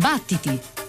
Battiti!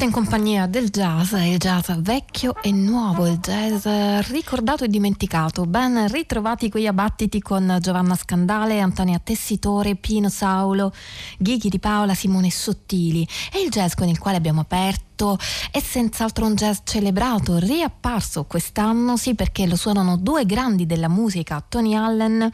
Sempre in compagnia del jazz, il jazz vecchio e nuovo, il jazz ricordato e dimenticato. Ben ritrovati qui a battiti con Giovanna Scandale, Antonia Tessitore, Pino Saulo, Ghighi di Paola, Simone Sottili. E il jazz con il quale abbiamo aperto è senz'altro un jazz celebrato, riapparso quest'anno, sì perché lo suonano due grandi della musica, Tony Allen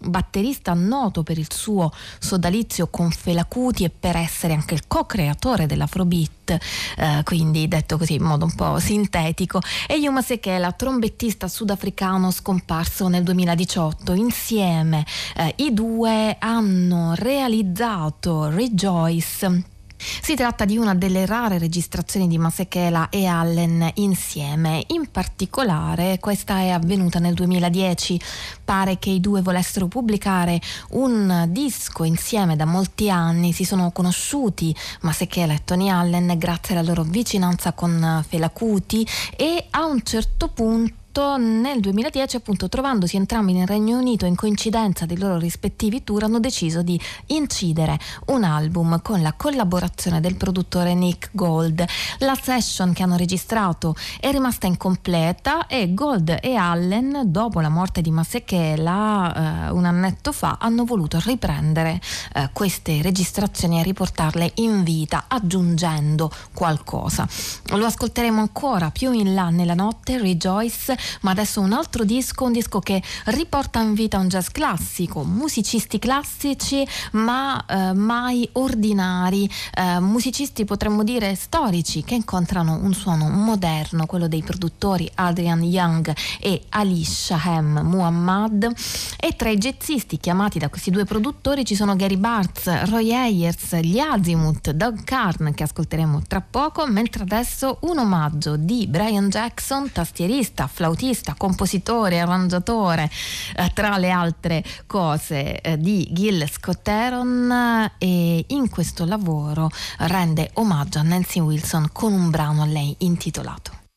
batterista noto per il suo sodalizio con Fela Kuti e per essere anche il co-creatore dell'Afrobeat, eh, quindi detto così in modo un po' sintetico, e Yuma Sekela, trombettista sudafricano scomparso nel 2018. Insieme eh, i due hanno realizzato Rejoice si tratta di una delle rare registrazioni di Masekela e Allen insieme. In particolare questa è avvenuta nel 2010. Pare che i due volessero pubblicare un disco insieme da molti anni. Si sono conosciuti Masekela e Tony Allen grazie alla loro vicinanza con Fela Kuti e a un certo punto nel 2010 appunto trovandosi entrambi nel Regno Unito in coincidenza dei loro rispettivi tour hanno deciso di incidere un album con la collaborazione del produttore Nick Gold. La session che hanno registrato è rimasta incompleta e Gold e Allen dopo la morte di Masekela eh, un annetto fa hanno voluto riprendere eh, queste registrazioni e riportarle in vita aggiungendo qualcosa. Lo ascolteremo ancora più in là nella notte Rejoice ma adesso un altro disco, un disco che riporta in vita un jazz classico, musicisti classici ma eh, mai ordinari, eh, musicisti potremmo dire storici che incontrano un suono moderno, quello dei produttori Adrian Young e Ali Shahem Muhammad. E tra i jazzisti chiamati da questi due produttori ci sono Gary Bartz, Roy Ayers, gli Azimuth, Doug Carn che ascolteremo tra poco, mentre adesso un omaggio di Brian Jackson, tastierista, flautista flautista, compositore, arrangiatore, eh, tra le altre cose eh, di Gil Scotteron e in questo lavoro rende omaggio a Nancy Wilson con un brano a lei intitolato.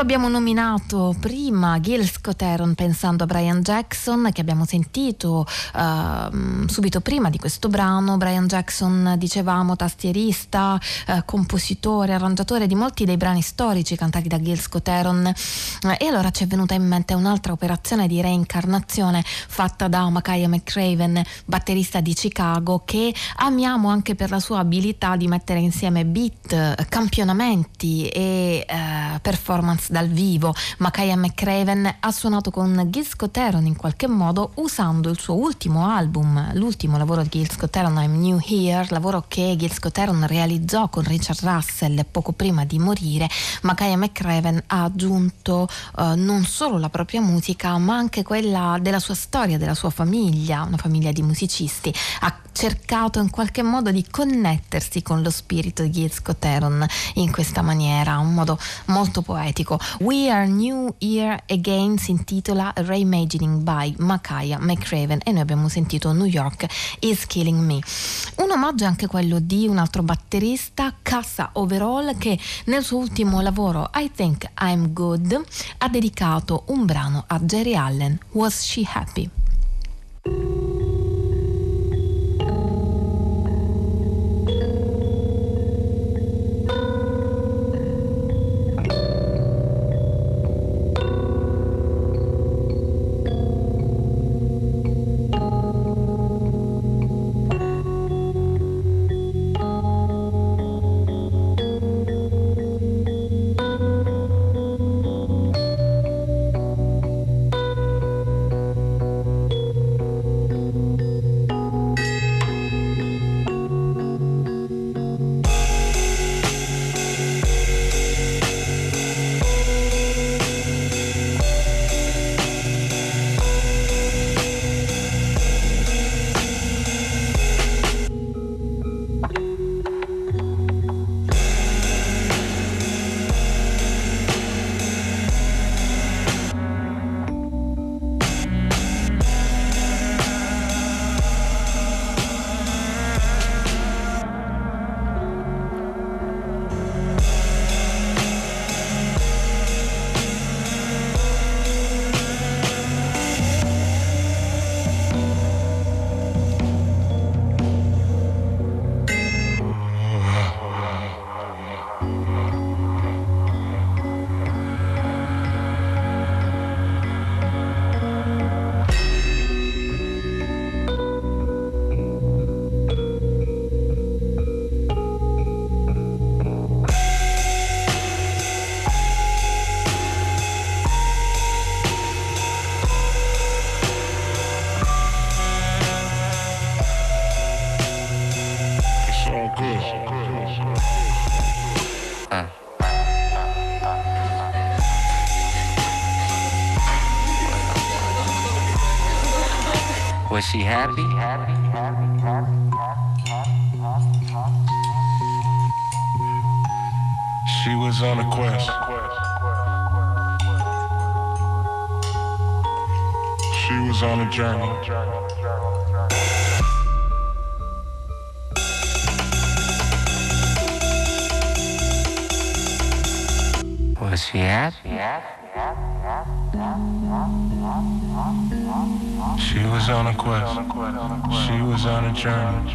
Lo abbiamo nominato prima Gil Scott-Heron pensando a Brian Jackson che abbiamo sentito uh, subito prima di questo brano. Brian Jackson, dicevamo, tastierista, uh, compositore, arrangiatore di molti dei brani storici cantati da Gil Scott-Heron. Uh, e allora ci è venuta in mente un'altra operazione di reincarnazione fatta da Makaya McCraven, batterista di Chicago, che amiamo anche per la sua abilità di mettere insieme beat, campionamenti e performance dal vivo. Makaya McCraven ha suonato con Gil Scott-Heron in qualche modo usando il suo ultimo album, l'ultimo lavoro di Gil Scott-Heron, I'm New Here, lavoro che Gil Scott-Heron realizzò con Richard Russell poco prima di morire. Makaya McCraven ha aggiunto uh, non solo la propria musica ma anche quella della sua storia, della sua famiglia, una famiglia di musicisti. Ha cercato in qualche modo di connettersi con lo spirito di Gil Scott-Heron in questa maniera, un modo molto poetico. We Are New Year Again si intitola Reimagining by Makaya McRaven e noi abbiamo sentito New York is Killing Me. Un omaggio anche quello di un altro batterista, Cassa Overall, che nel suo ultimo lavoro I Think I'm Good ha dedicato un brano a Jerry Allen, Was She Happy? She was on a quest. She was on a journey.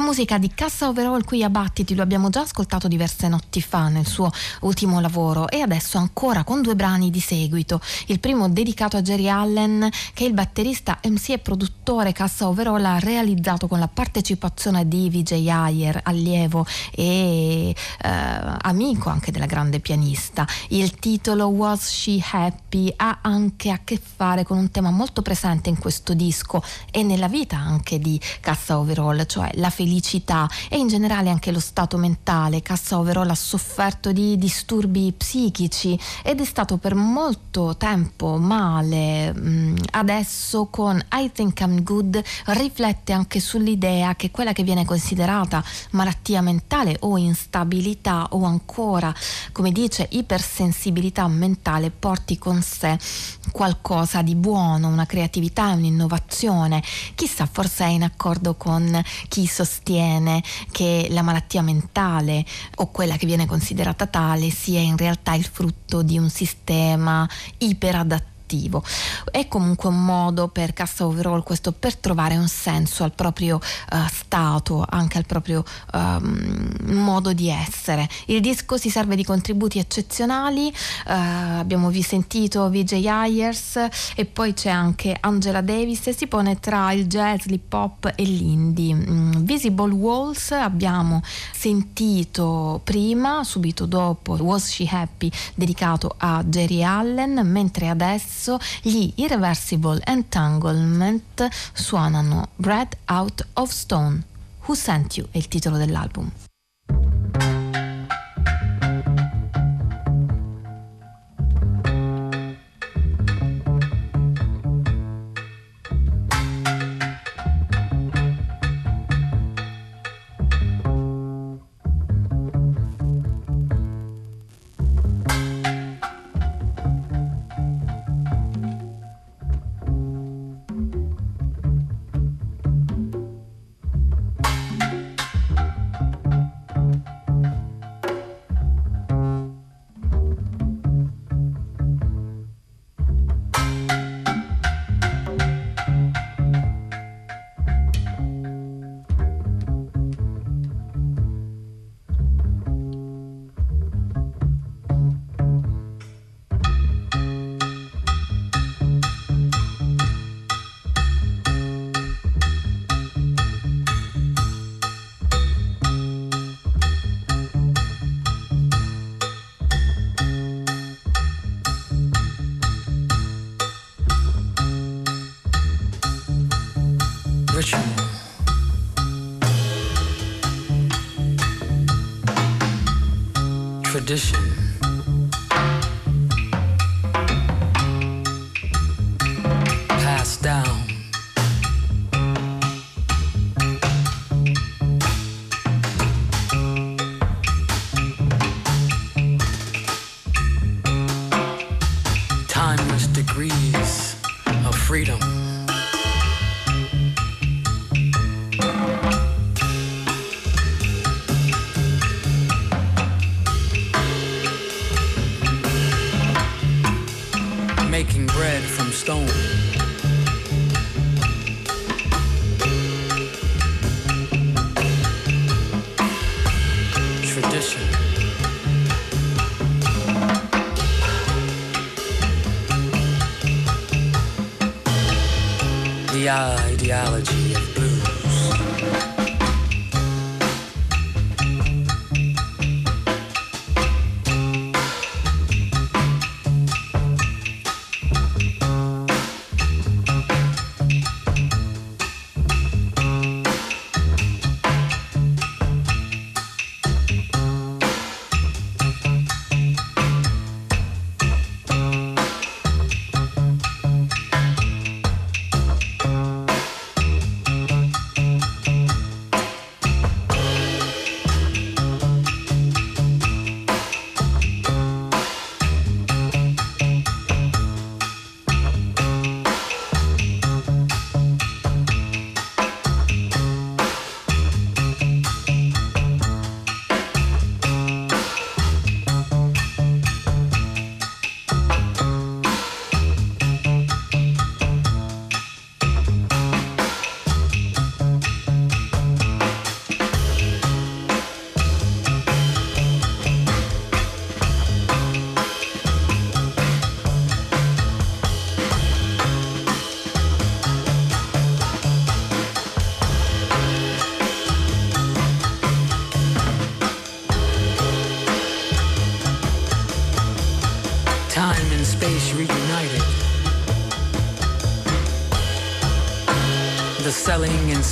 La musica di Cassa Overall qui a Battiti lo abbiamo già ascoltato diverse notti fa nel suo ultimo lavoro e adesso ancora con due brani di seguito. Il primo dedicato a Jerry Allen che il batterista MC e produttore Cassa Overall ha realizzato con la partecipazione di Vijay Ayer, allievo e eh, amico anche della grande pianista. Il titolo Was She Happy ha anche a che fare con un tema molto presente in questo disco e nella vita anche di Cassa Overall, cioè la felicità e in generale anche lo stato mentale. Cassa Overall ha sofferto di disturbi psichici ed è stato per molto tempo male. Mm, adesso con I Think I'm Good riflette anche sull'idea che quella che viene considerata malattia mentale o instabilità o ancora, come dice, ipersensibilità mentale porti con sé qualcosa di buono, una creatività un'innovazione. Chissà, forse è in accordo con chi sostiene che la malattia mentale o quella che viene considerata tale sia in realtà il frutto di un sistema iperadattivo attivo. È comunque un modo per Cassa Overall questo per trovare un senso al proprio uh, stato, anche al proprio um, modo di essere. Il disco si serve di contributi eccezionali, uh, abbiamo vi sentito VJ Ayers e poi c'è anche Angela Davis e si pone tra il jazz, l'hip hop e l'indie. Mm, Visible Walls abbiamo sentito prima, subito dopo Was She Happy dedicato a Jerry Allen, mentre adesso adesso gli Irreversible Entanglement suonano Bread Out of Stone. Who Sent You è il titolo dell'album.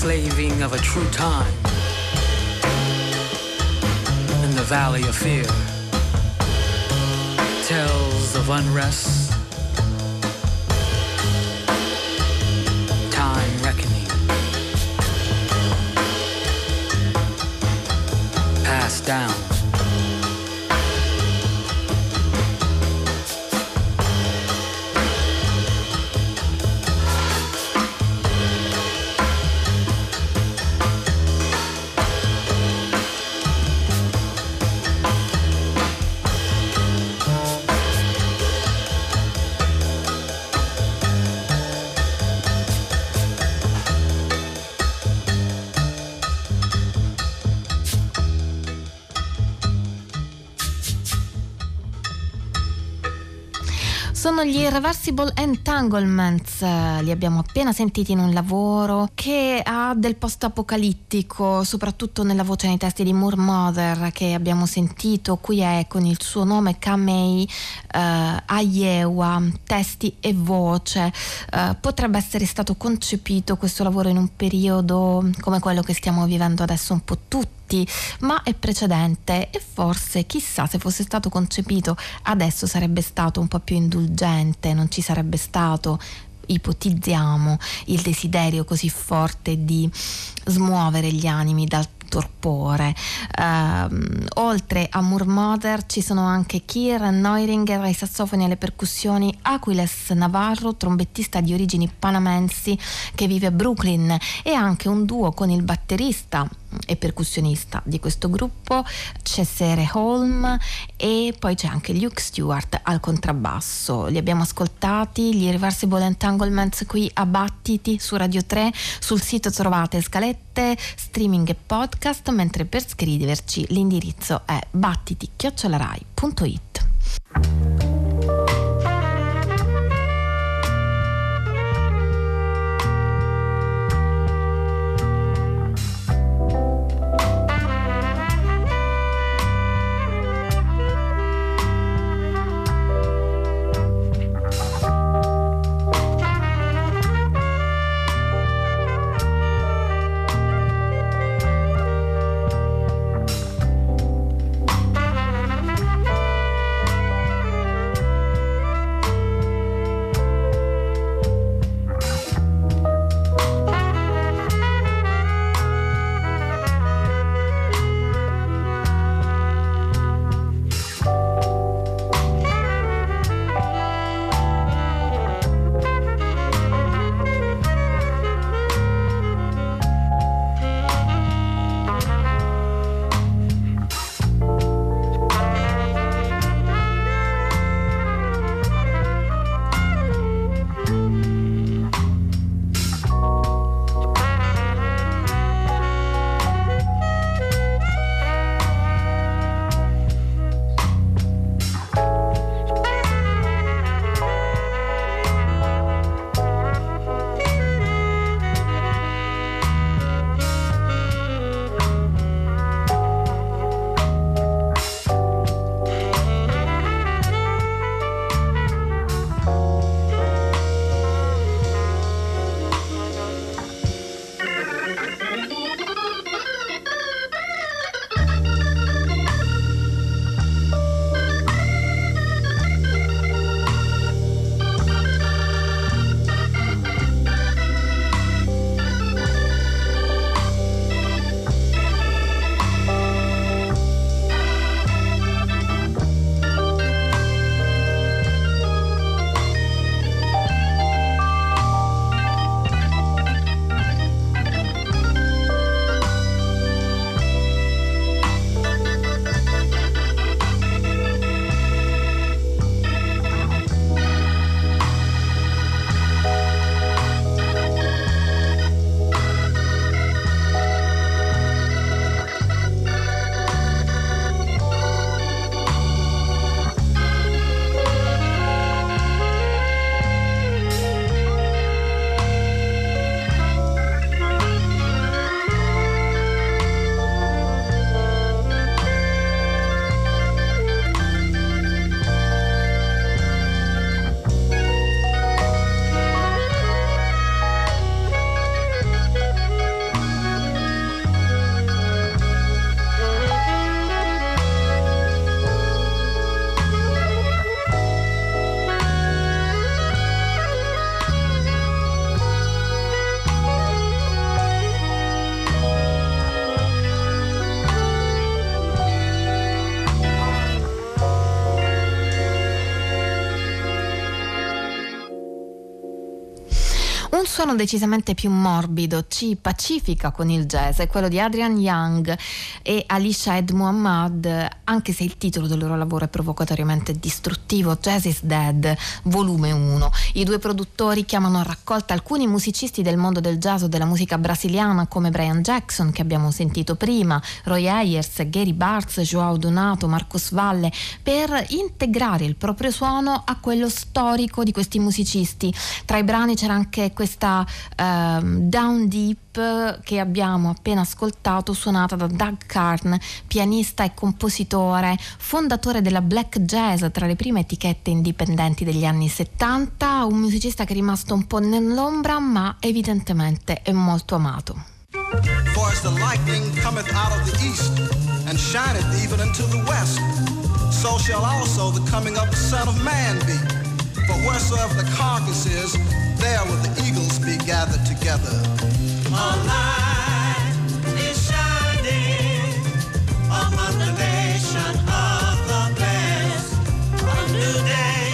Slaving of a true time in the valley of fear. tells of unrest, gli Irreversible Entanglements, eh, li abbiamo appena sentiti in un lavoro che ha del post-apocalittico, soprattutto nella voce nei testi di Moore Mother che abbiamo sentito, qui è con il suo nome Kamei eh, Ayewa, testi e voce. Eh, potrebbe essere stato concepito questo lavoro in un periodo come quello che stiamo vivendo adesso un po' tutti ma è precedente e forse chissà se fosse stato concepito adesso sarebbe stato un po' più indulgente, non ci sarebbe stato ipotizziamo il desiderio così forte di smuovere gli animi dal torpore. Uh, oltre a Murmother ci sono anche Kier Neuringer ai sassofoni e alle percussioni, Aquiles Navarro, trombettista di origini panamensi che vive a Brooklyn e anche un duo con il batterista e percussionista di questo gruppo, Cesare Holm e poi c'è anche Luke Stewart al contrabbasso. Li abbiamo ascoltati, gli Irreversible Entanglements qui a Battiti su Radio 3, sul sito trovate scalette, streaming e podcast, mentre per scriverci l'indirizzo è battiti-rai.it. suono decisamente più morbido ci pacifica con il jazz, è quello di Adrian Young e Alicia Ed Muhammad, anche se il titolo del loro lavoro è provocatoriamente distruttivo, Jazz is Dead, volume 1. I due produttori chiamano a raccolta alcuni musicisti del mondo del jazz o della musica brasiliana come Brian Jackson che abbiamo sentito prima, Roy Ayers, Gary Bartz, Joao Donato, Marcos Valle, per integrare il proprio suono a quello storico di questi musicisti. Tra i brani c'era anche questa uh, Down Deep che abbiamo appena ascoltato suonata da Doug Carn, pianista e compositore, fondatore della black jazz tra le prime etichette indipendenti degli anni 70, un musicista che è rimasto un po' nell'ombra ma evidentemente è molto amato. For as the lightning cometh out of the east and shineth even unto the west, so shall also the coming of the Son of Man be. For wheresoever the carcass is, there will the eagles be gathered together. A light is shining among the nation of the blessed. A new day.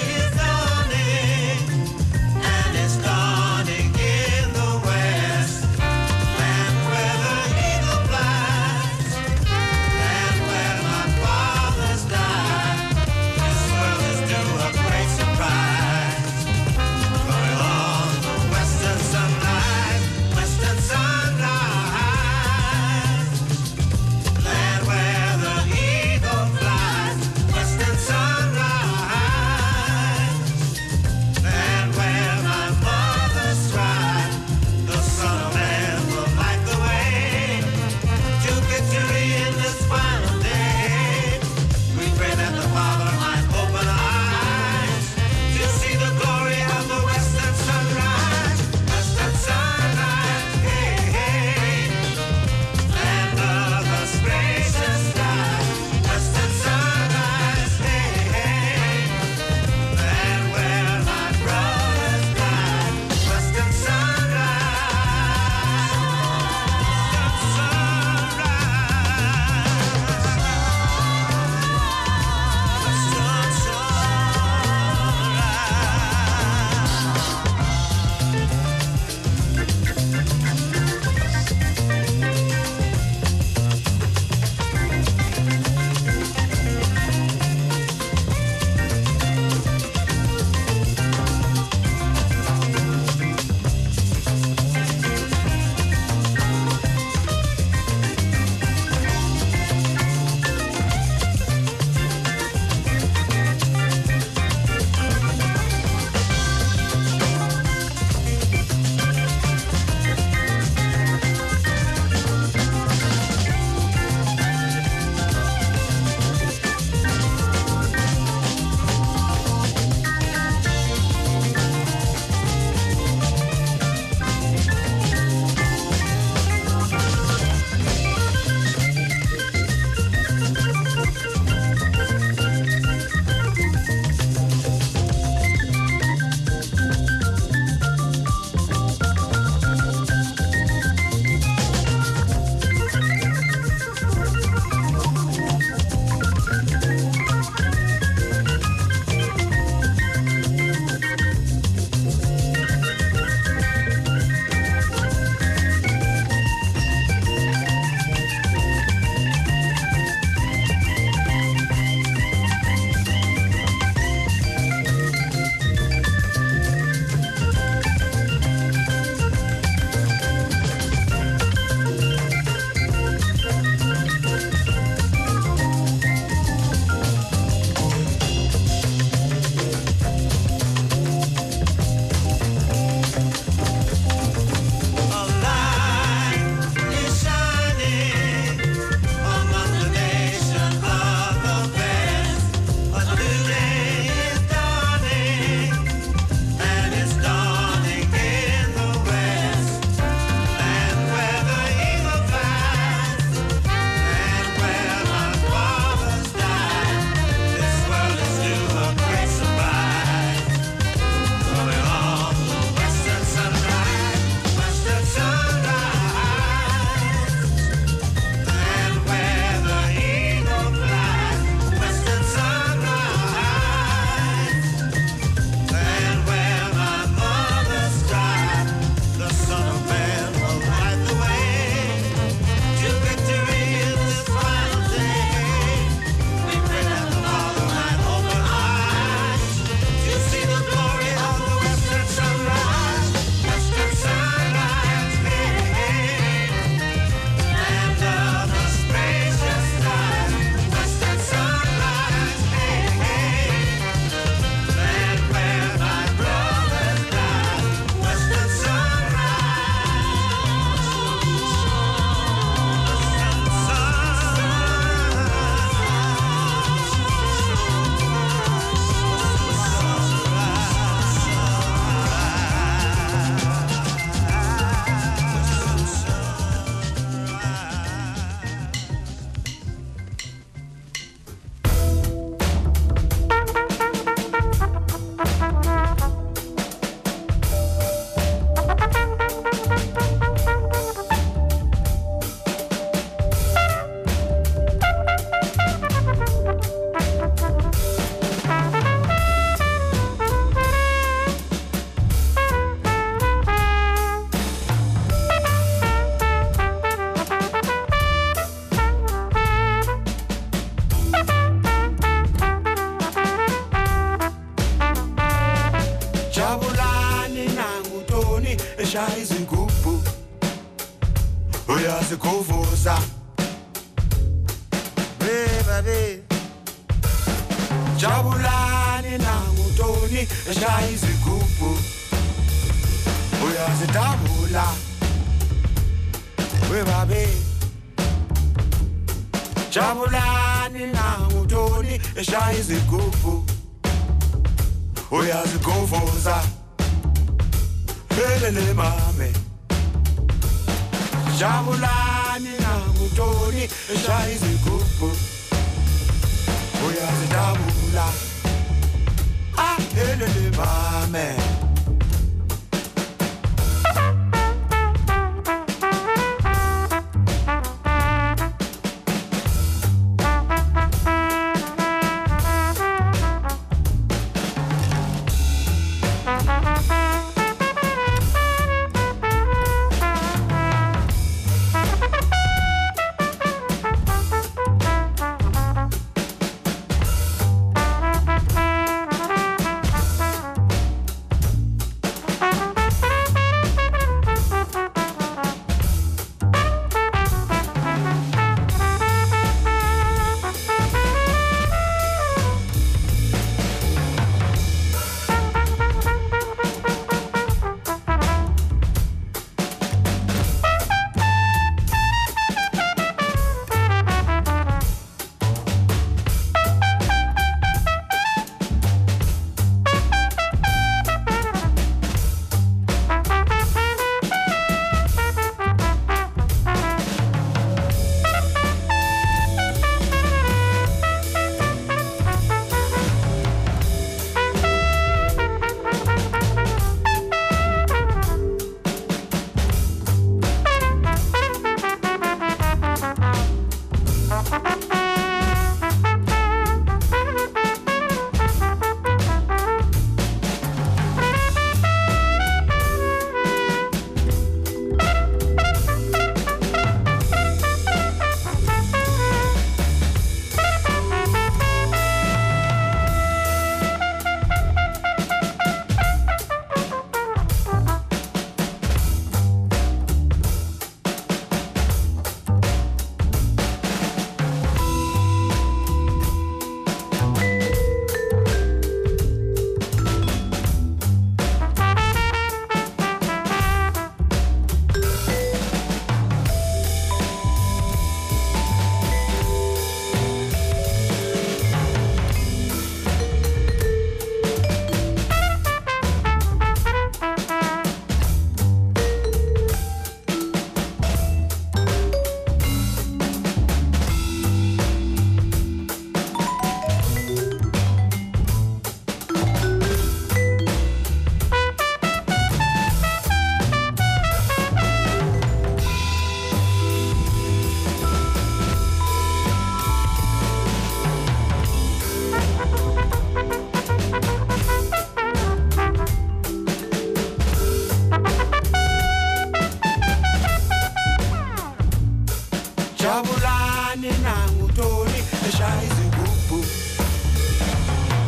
ngubani nangutoni eshaya izigubhu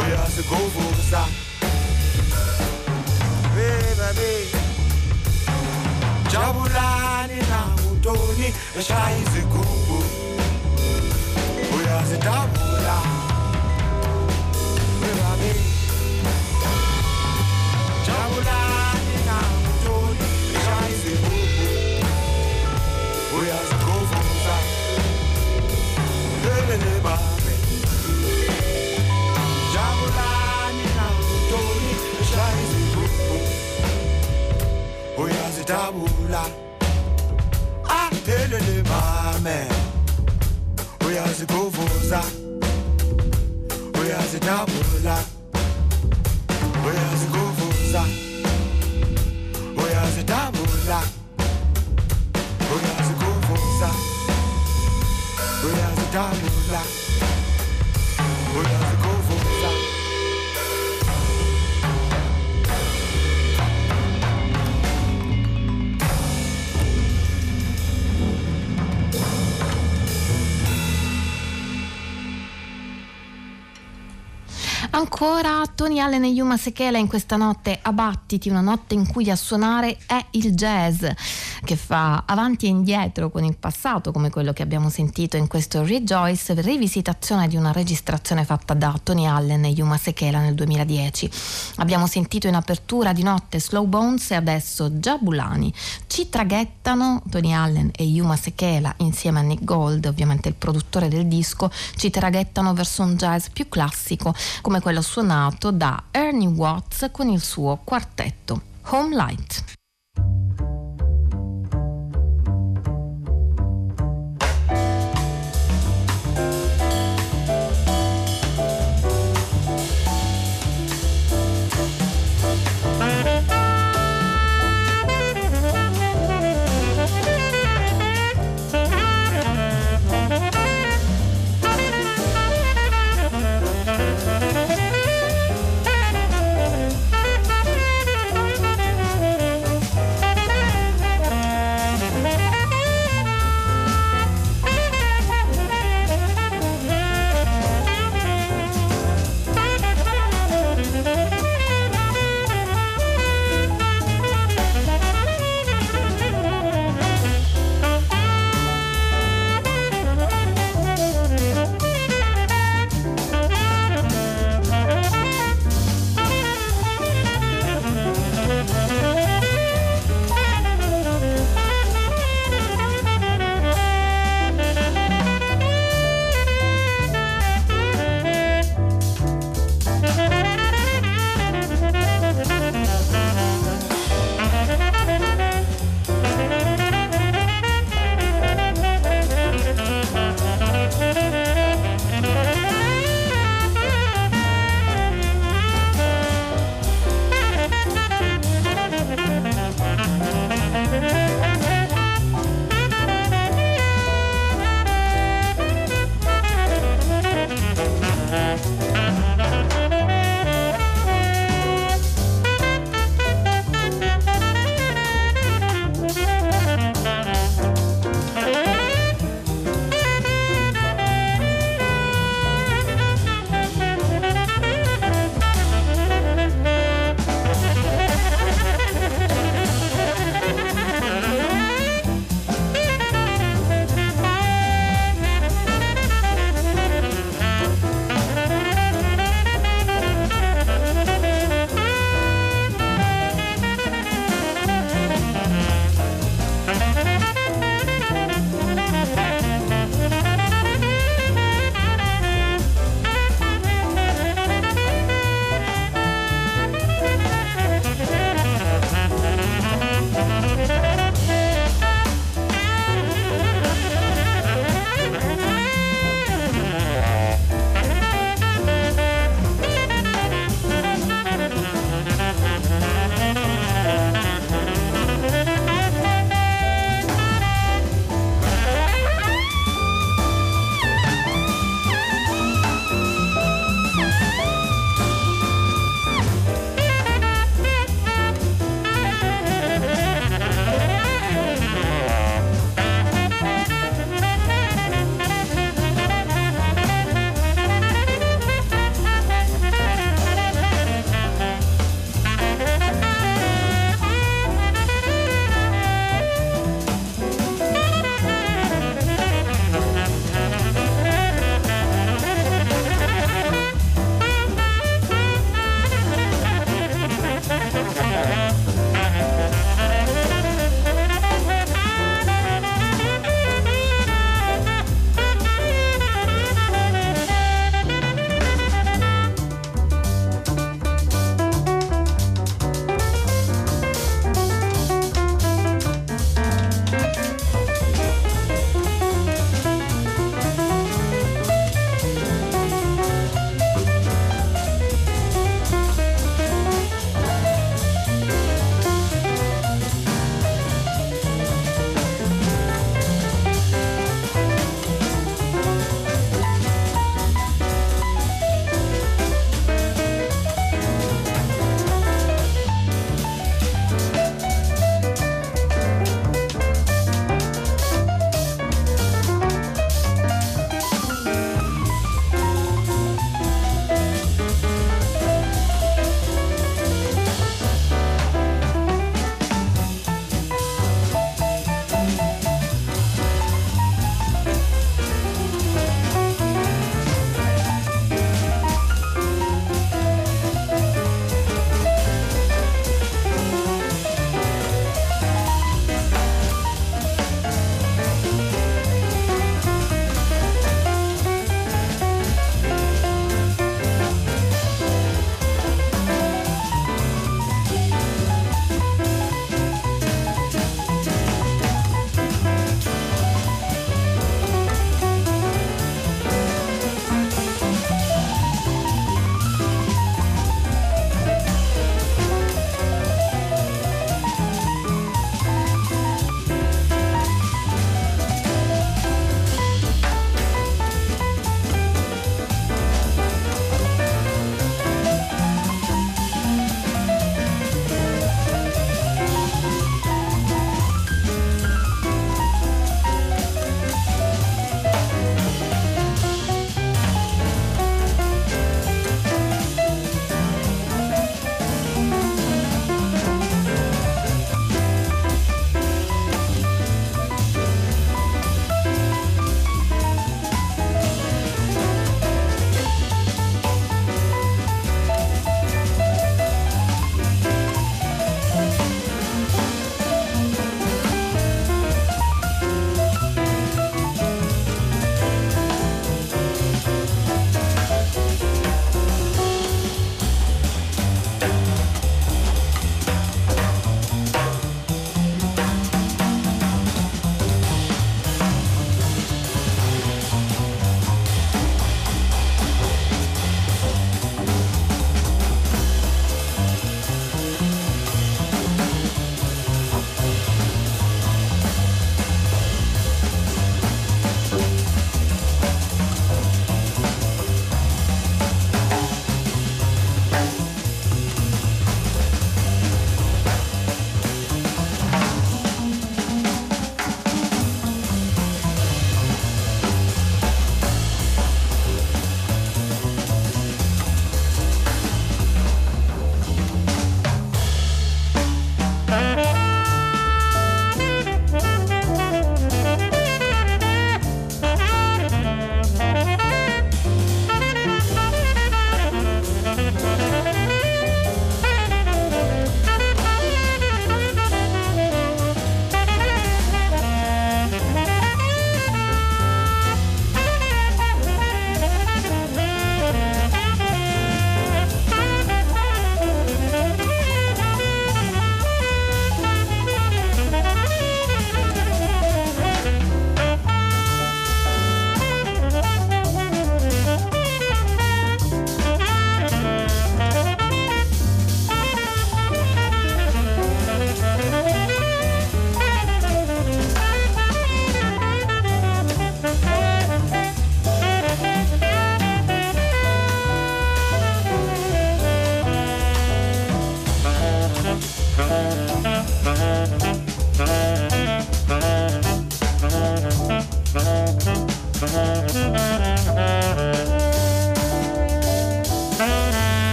uyasigovusa bebabe jabulani nangutoni eshaya izigubhu uyazidabula tabula. Ahelele mame. Uyazikuvuza uyazitabula uyazikuvuza uyazitabula uyazikuvuza uyazitabula Ancora Tony Allen e Yuma Sekela in questa notte Abattiti, una notte in cui a suonare è il jazz che fa avanti e indietro con il passato come quello che abbiamo sentito in questo Rejoice, rivisitazione di una registrazione fatta da Tony Allen e Yuma Sekela nel 2010. Abbiamo sentito in apertura di notte Slow Bones e adesso Jabulani. Ci traghettano Tony Allen e Yuma Sekela insieme a Nick Gold, ovviamente il produttore del disco, ci traghettano verso un jazz più classico come quello suonato da Ernie Watts con il suo quartetto Home Light.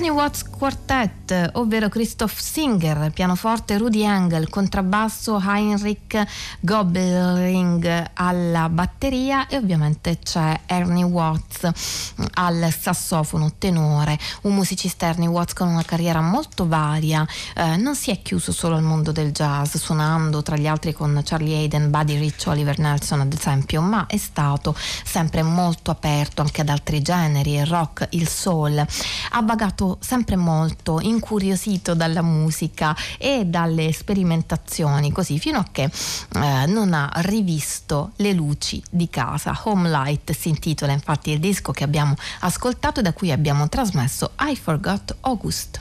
Ernie Watts Quartet, ovvero Christoph Singer, pianoforte Rudy Engel, contrabbasso Heinrich Gobelring alla batteria e ovviamente c'è Ernie Watts al sassofono tenore, un musicista Ernie Watts con una carriera molto varia, eh, non si è chiuso solo al mondo del jazz, suonando tra gli altri con Charlie Hayden, Buddy Rich, Oliver Nelson ad esempio, ma è stato sempre molto aperto anche ad altri generi, il rock, il soul, ha vagato sempre molto, incuriosito dalla musica e dalle sperimentazioni, così fino a che eh, non ha rivisto le luci di casa. Home Light si intitola infatti il disco che abbiamo ascoltato e da cui abbiamo trasmesso I Forgot August.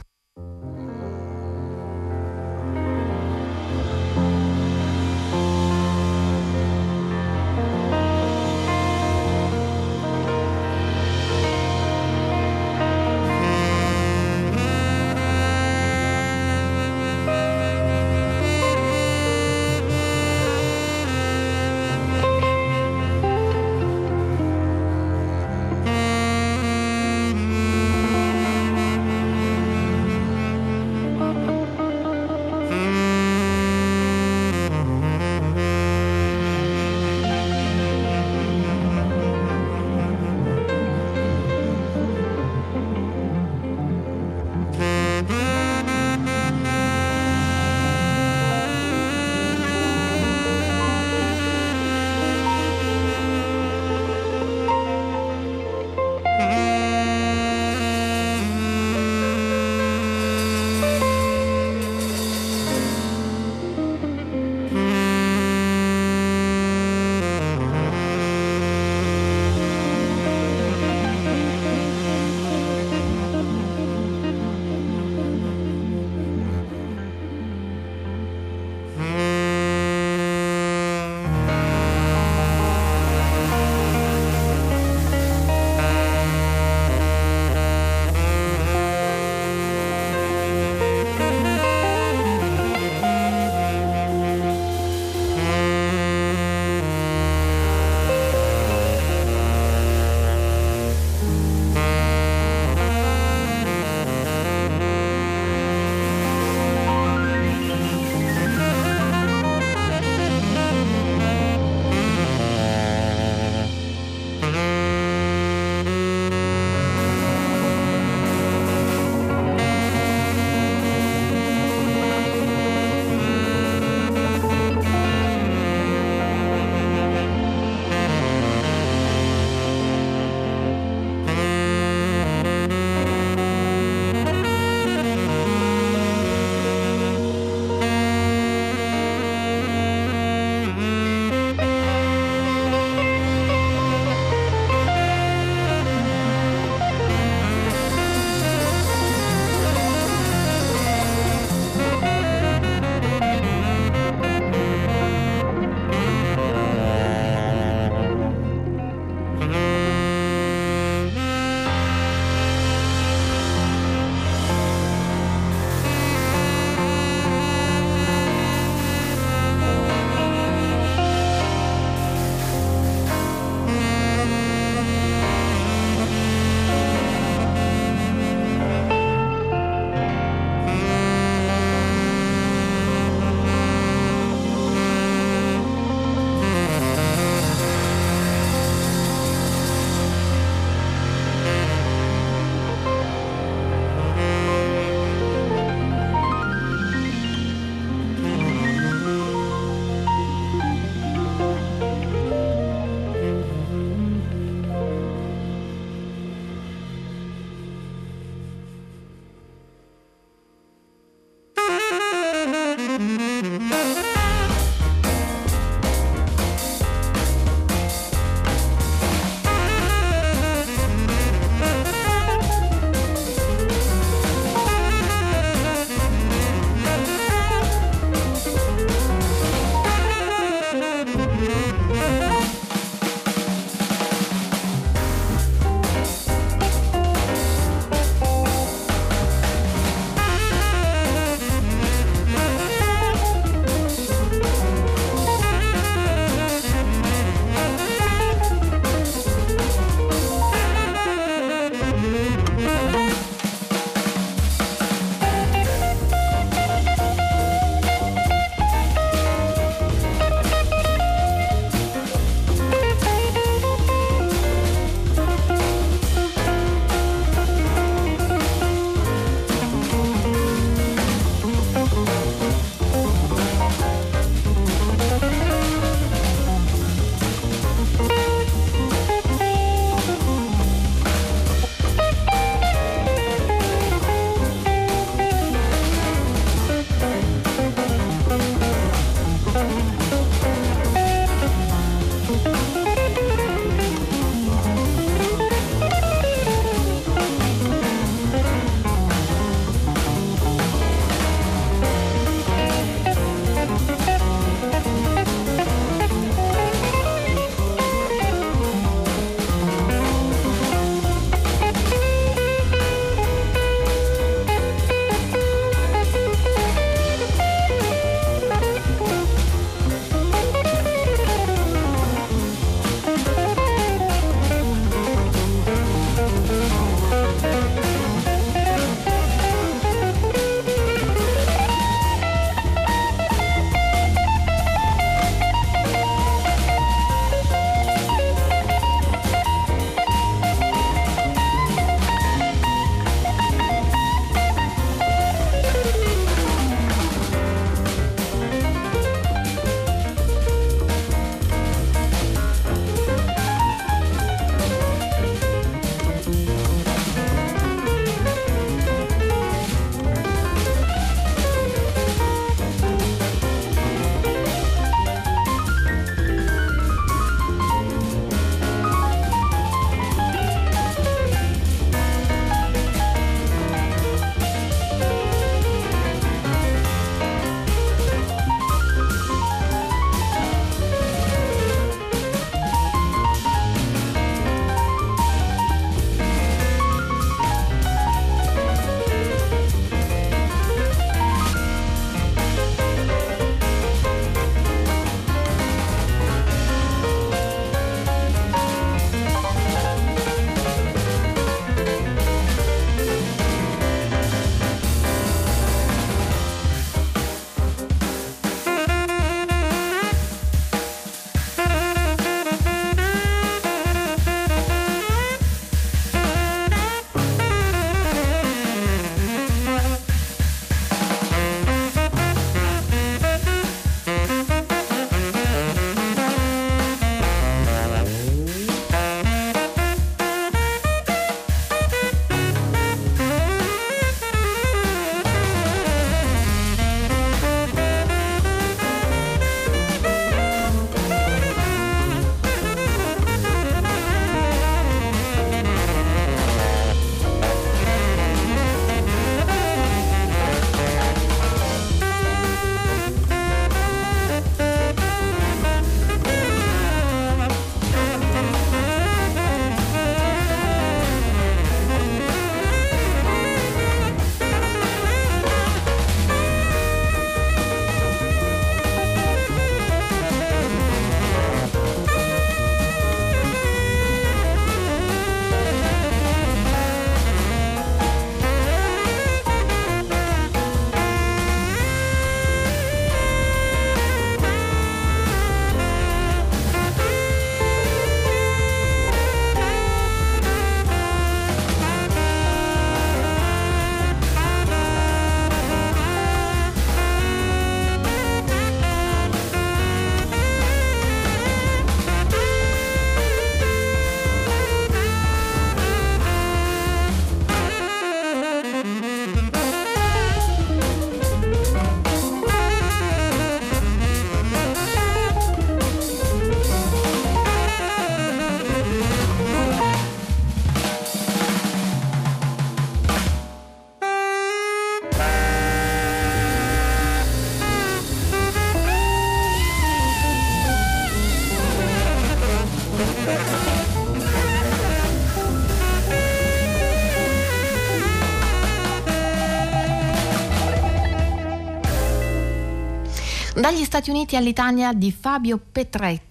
Dagli Stati Uniti all'Italia di Fabio Petretti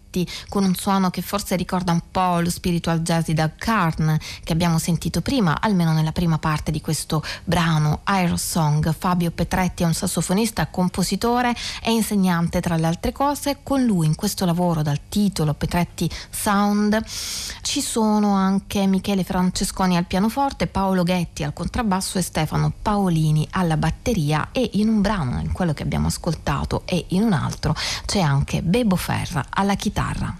con un suono che forse ricorda un po' lo spiritual jazz di Doug Carn che abbiamo sentito prima, almeno nella prima parte di questo brano Aero Song. Fabio Petretti è un sassofonista, compositore e insegnante tra le altre cose. Con lui in questo lavoro dal titolo Petretti Sound ci sono anche Michele Francesconi al pianoforte, Paolo Ghetti al contrabbasso e Stefano Paolini alla batteria e in un brano, in quello che abbiamo ascoltato e in un altro, c'è anche Bebo Ferra alla chitarra chitarra.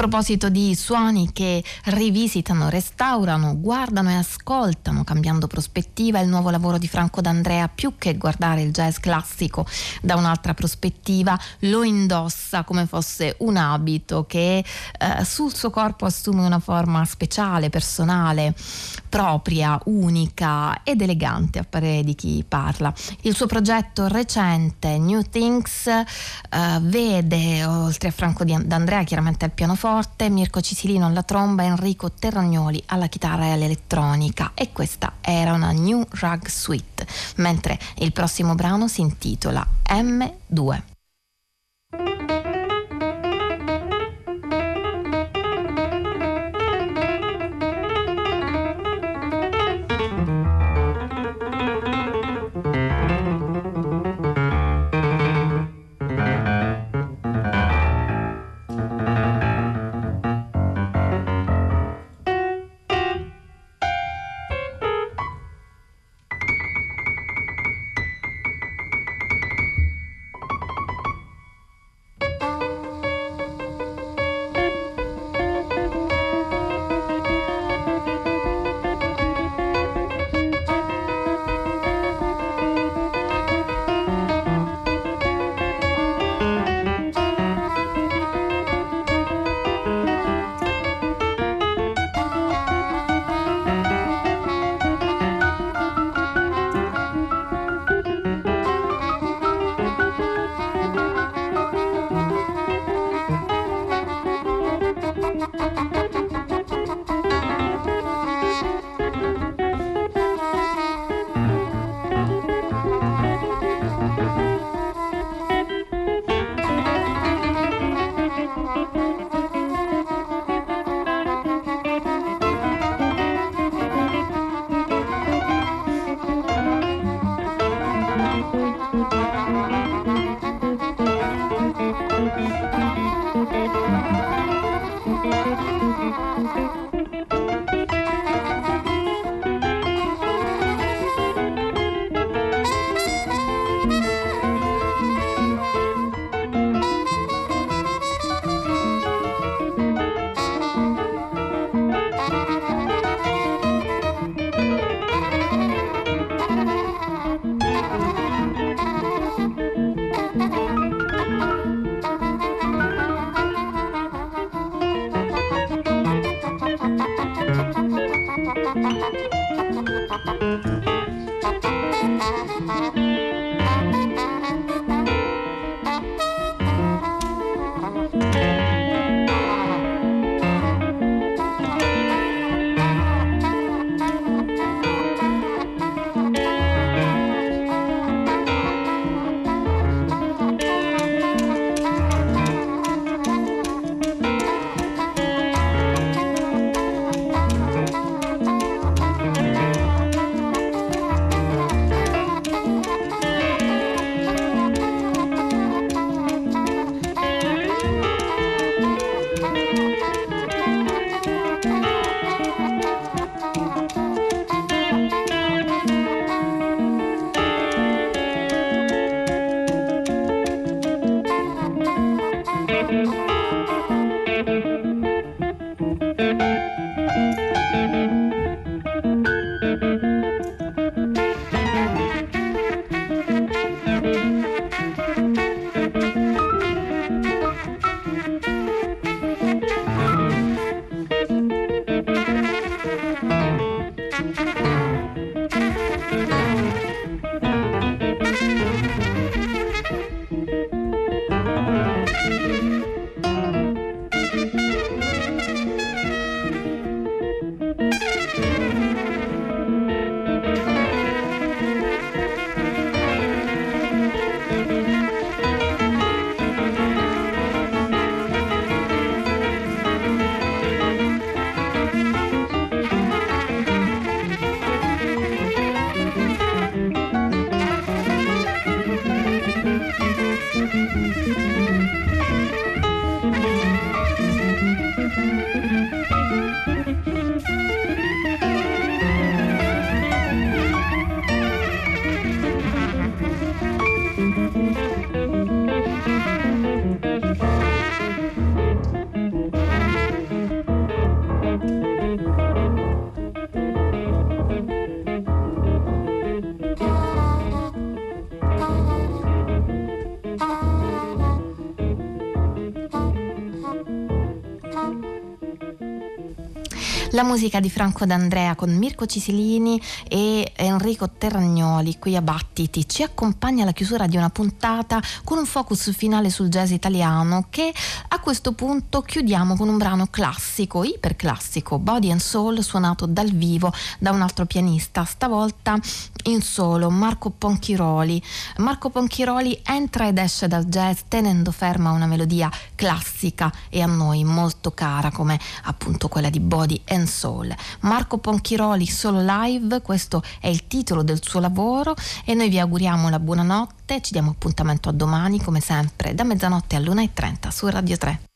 Proposito di suoni che rivisitano, restaurano, guardano e ascoltano, cambiando prospettiva, il nuovo lavoro di Franco D'Andrea, più che guardare il jazz classico da un'altra prospettiva, lo indossa come fosse un abito che eh, sul suo corpo assume una forma speciale, personale, propria, unica ed elegante a parere di chi parla. Il suo progetto recente, New Things, eh, vede, oltre a Franco D'Andrea chiaramente al pianoforte, Mirko Cisilino alla tromba, Enrico Terragnoli alla chitarra e all'elettronica e questa era una New Rug Suite, mentre il prossimo brano si intitola M2. La musica di Franco D'Andrea con Mirko Cisilini e Enrico Terragnoli qui a Battiti ci accompagna alla chiusura di una puntata con un focus finale sul jazz italiano che a questo punto chiudiamo con un brano classico, iperclassico, Body and Soul suonato dal vivo da un altro pianista, stavolta in solo, Marco Ponchiroli. Marco Ponchiroli entra ed esce dal jazz tenendo ferma una melodia classica e a noi molto cara come appunto quella di Body and Soul. Marco Ponchiroli solo live, questo è il titolo del suo lavoro e noi vi auguriamo la buonanotte, ci diamo appuntamento a domani come sempre da mezzanotte all'1.30 su Radio 3.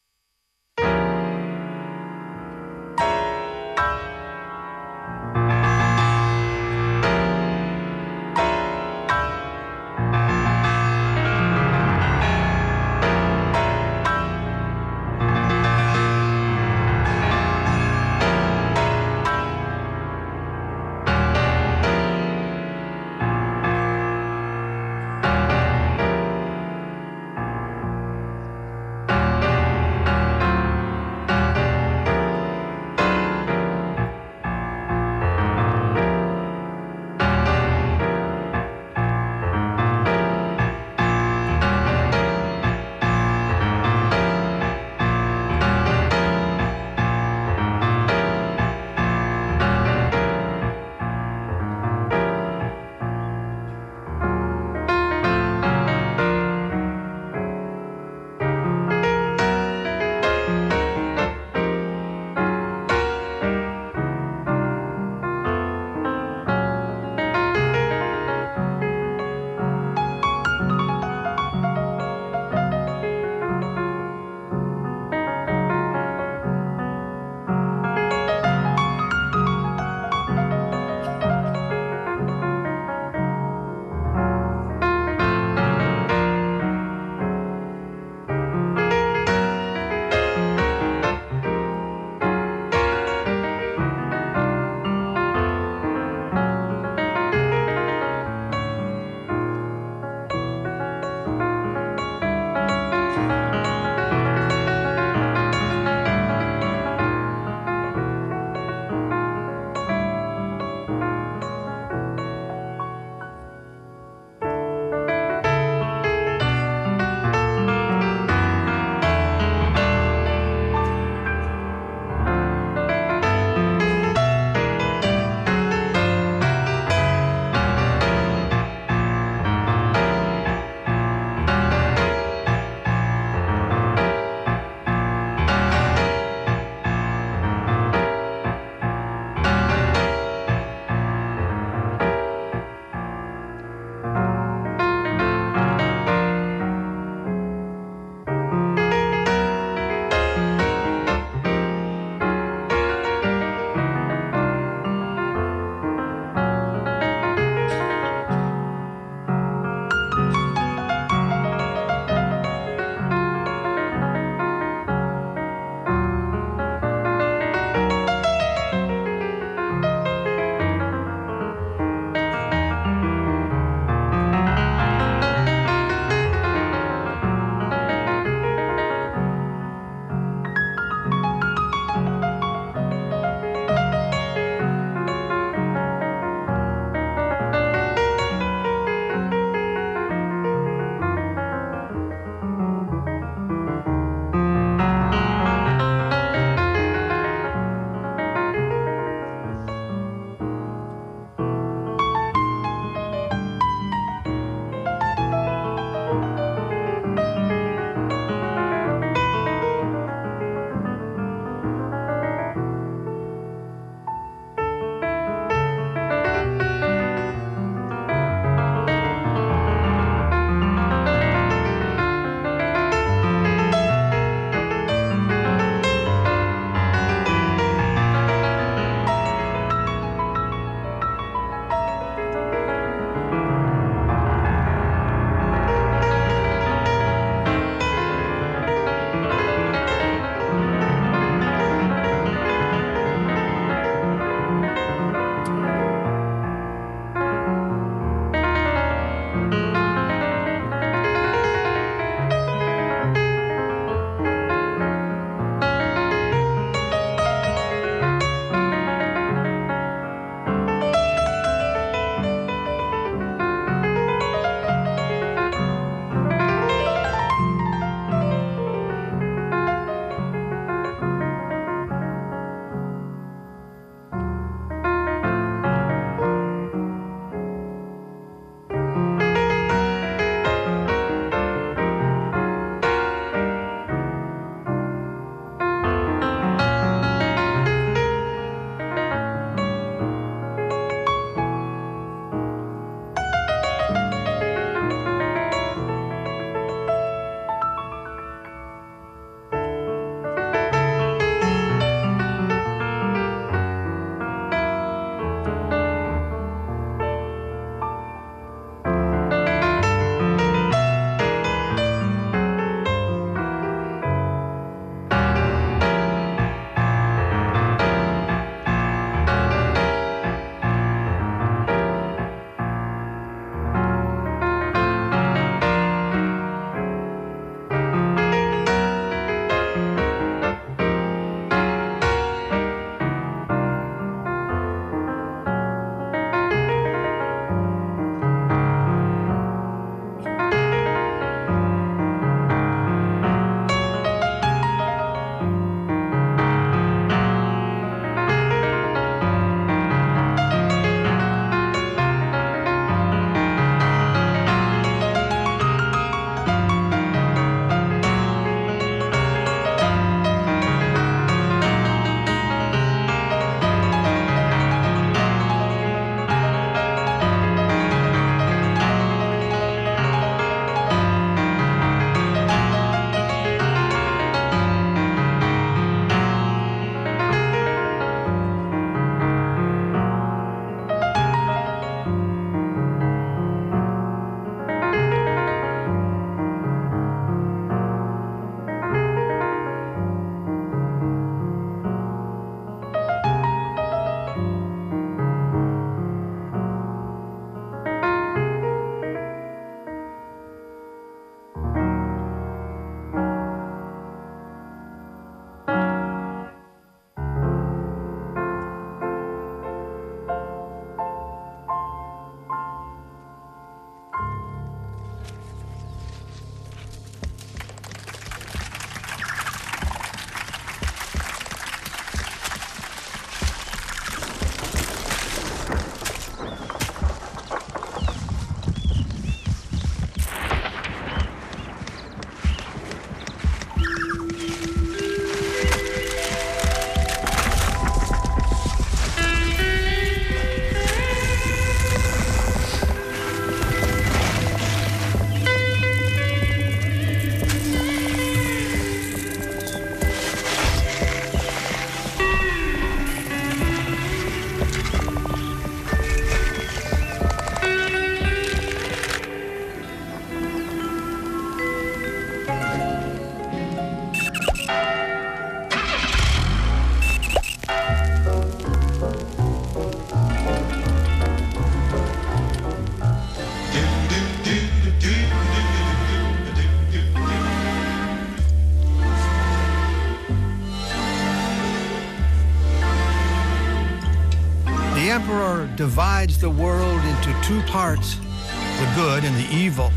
the world into two parts the good and the evil.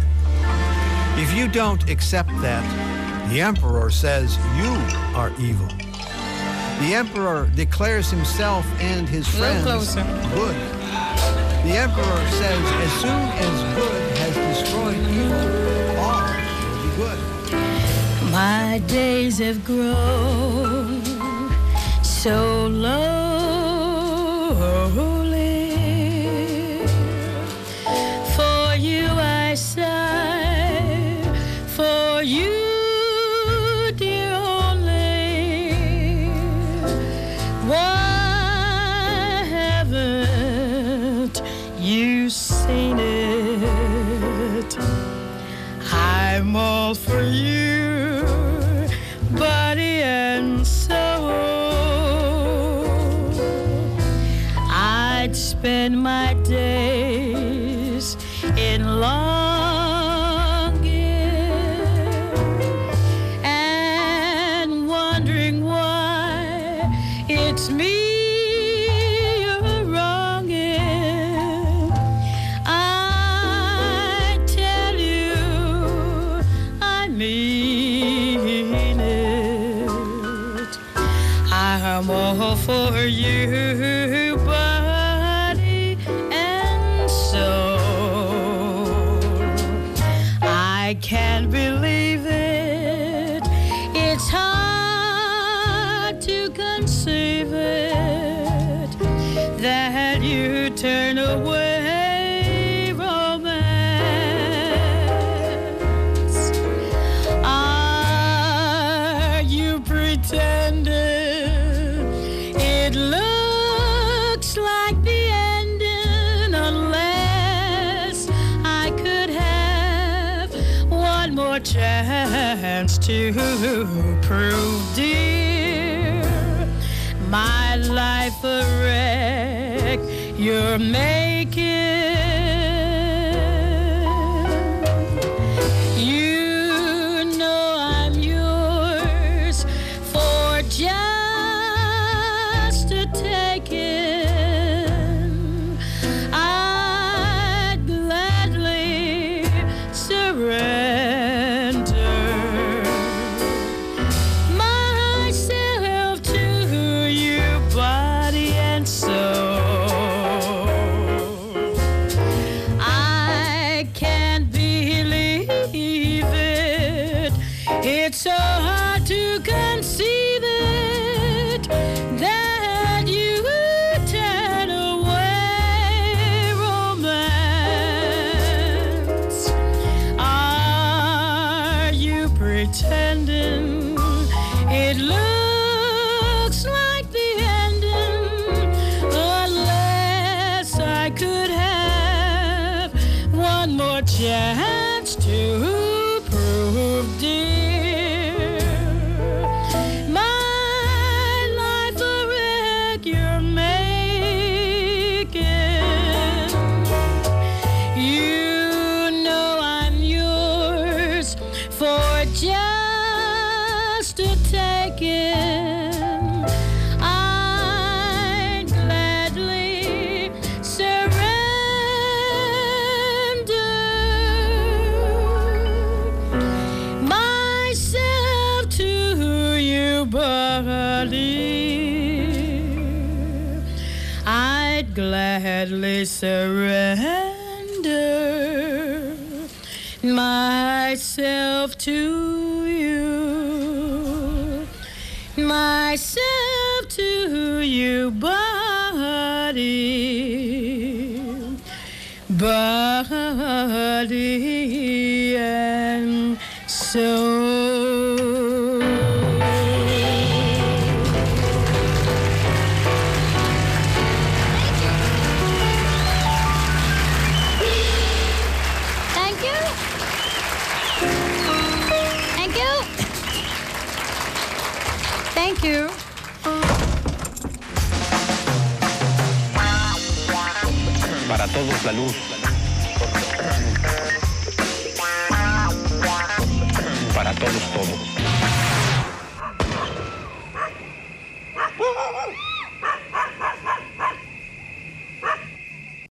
If you don't accept that, the emperor says you are evil. The emperor declares himself and his friends good. The emperor says as soon as good has destroyed evil, all will be good. My days have grown so low my life a wreck. You're making surrender.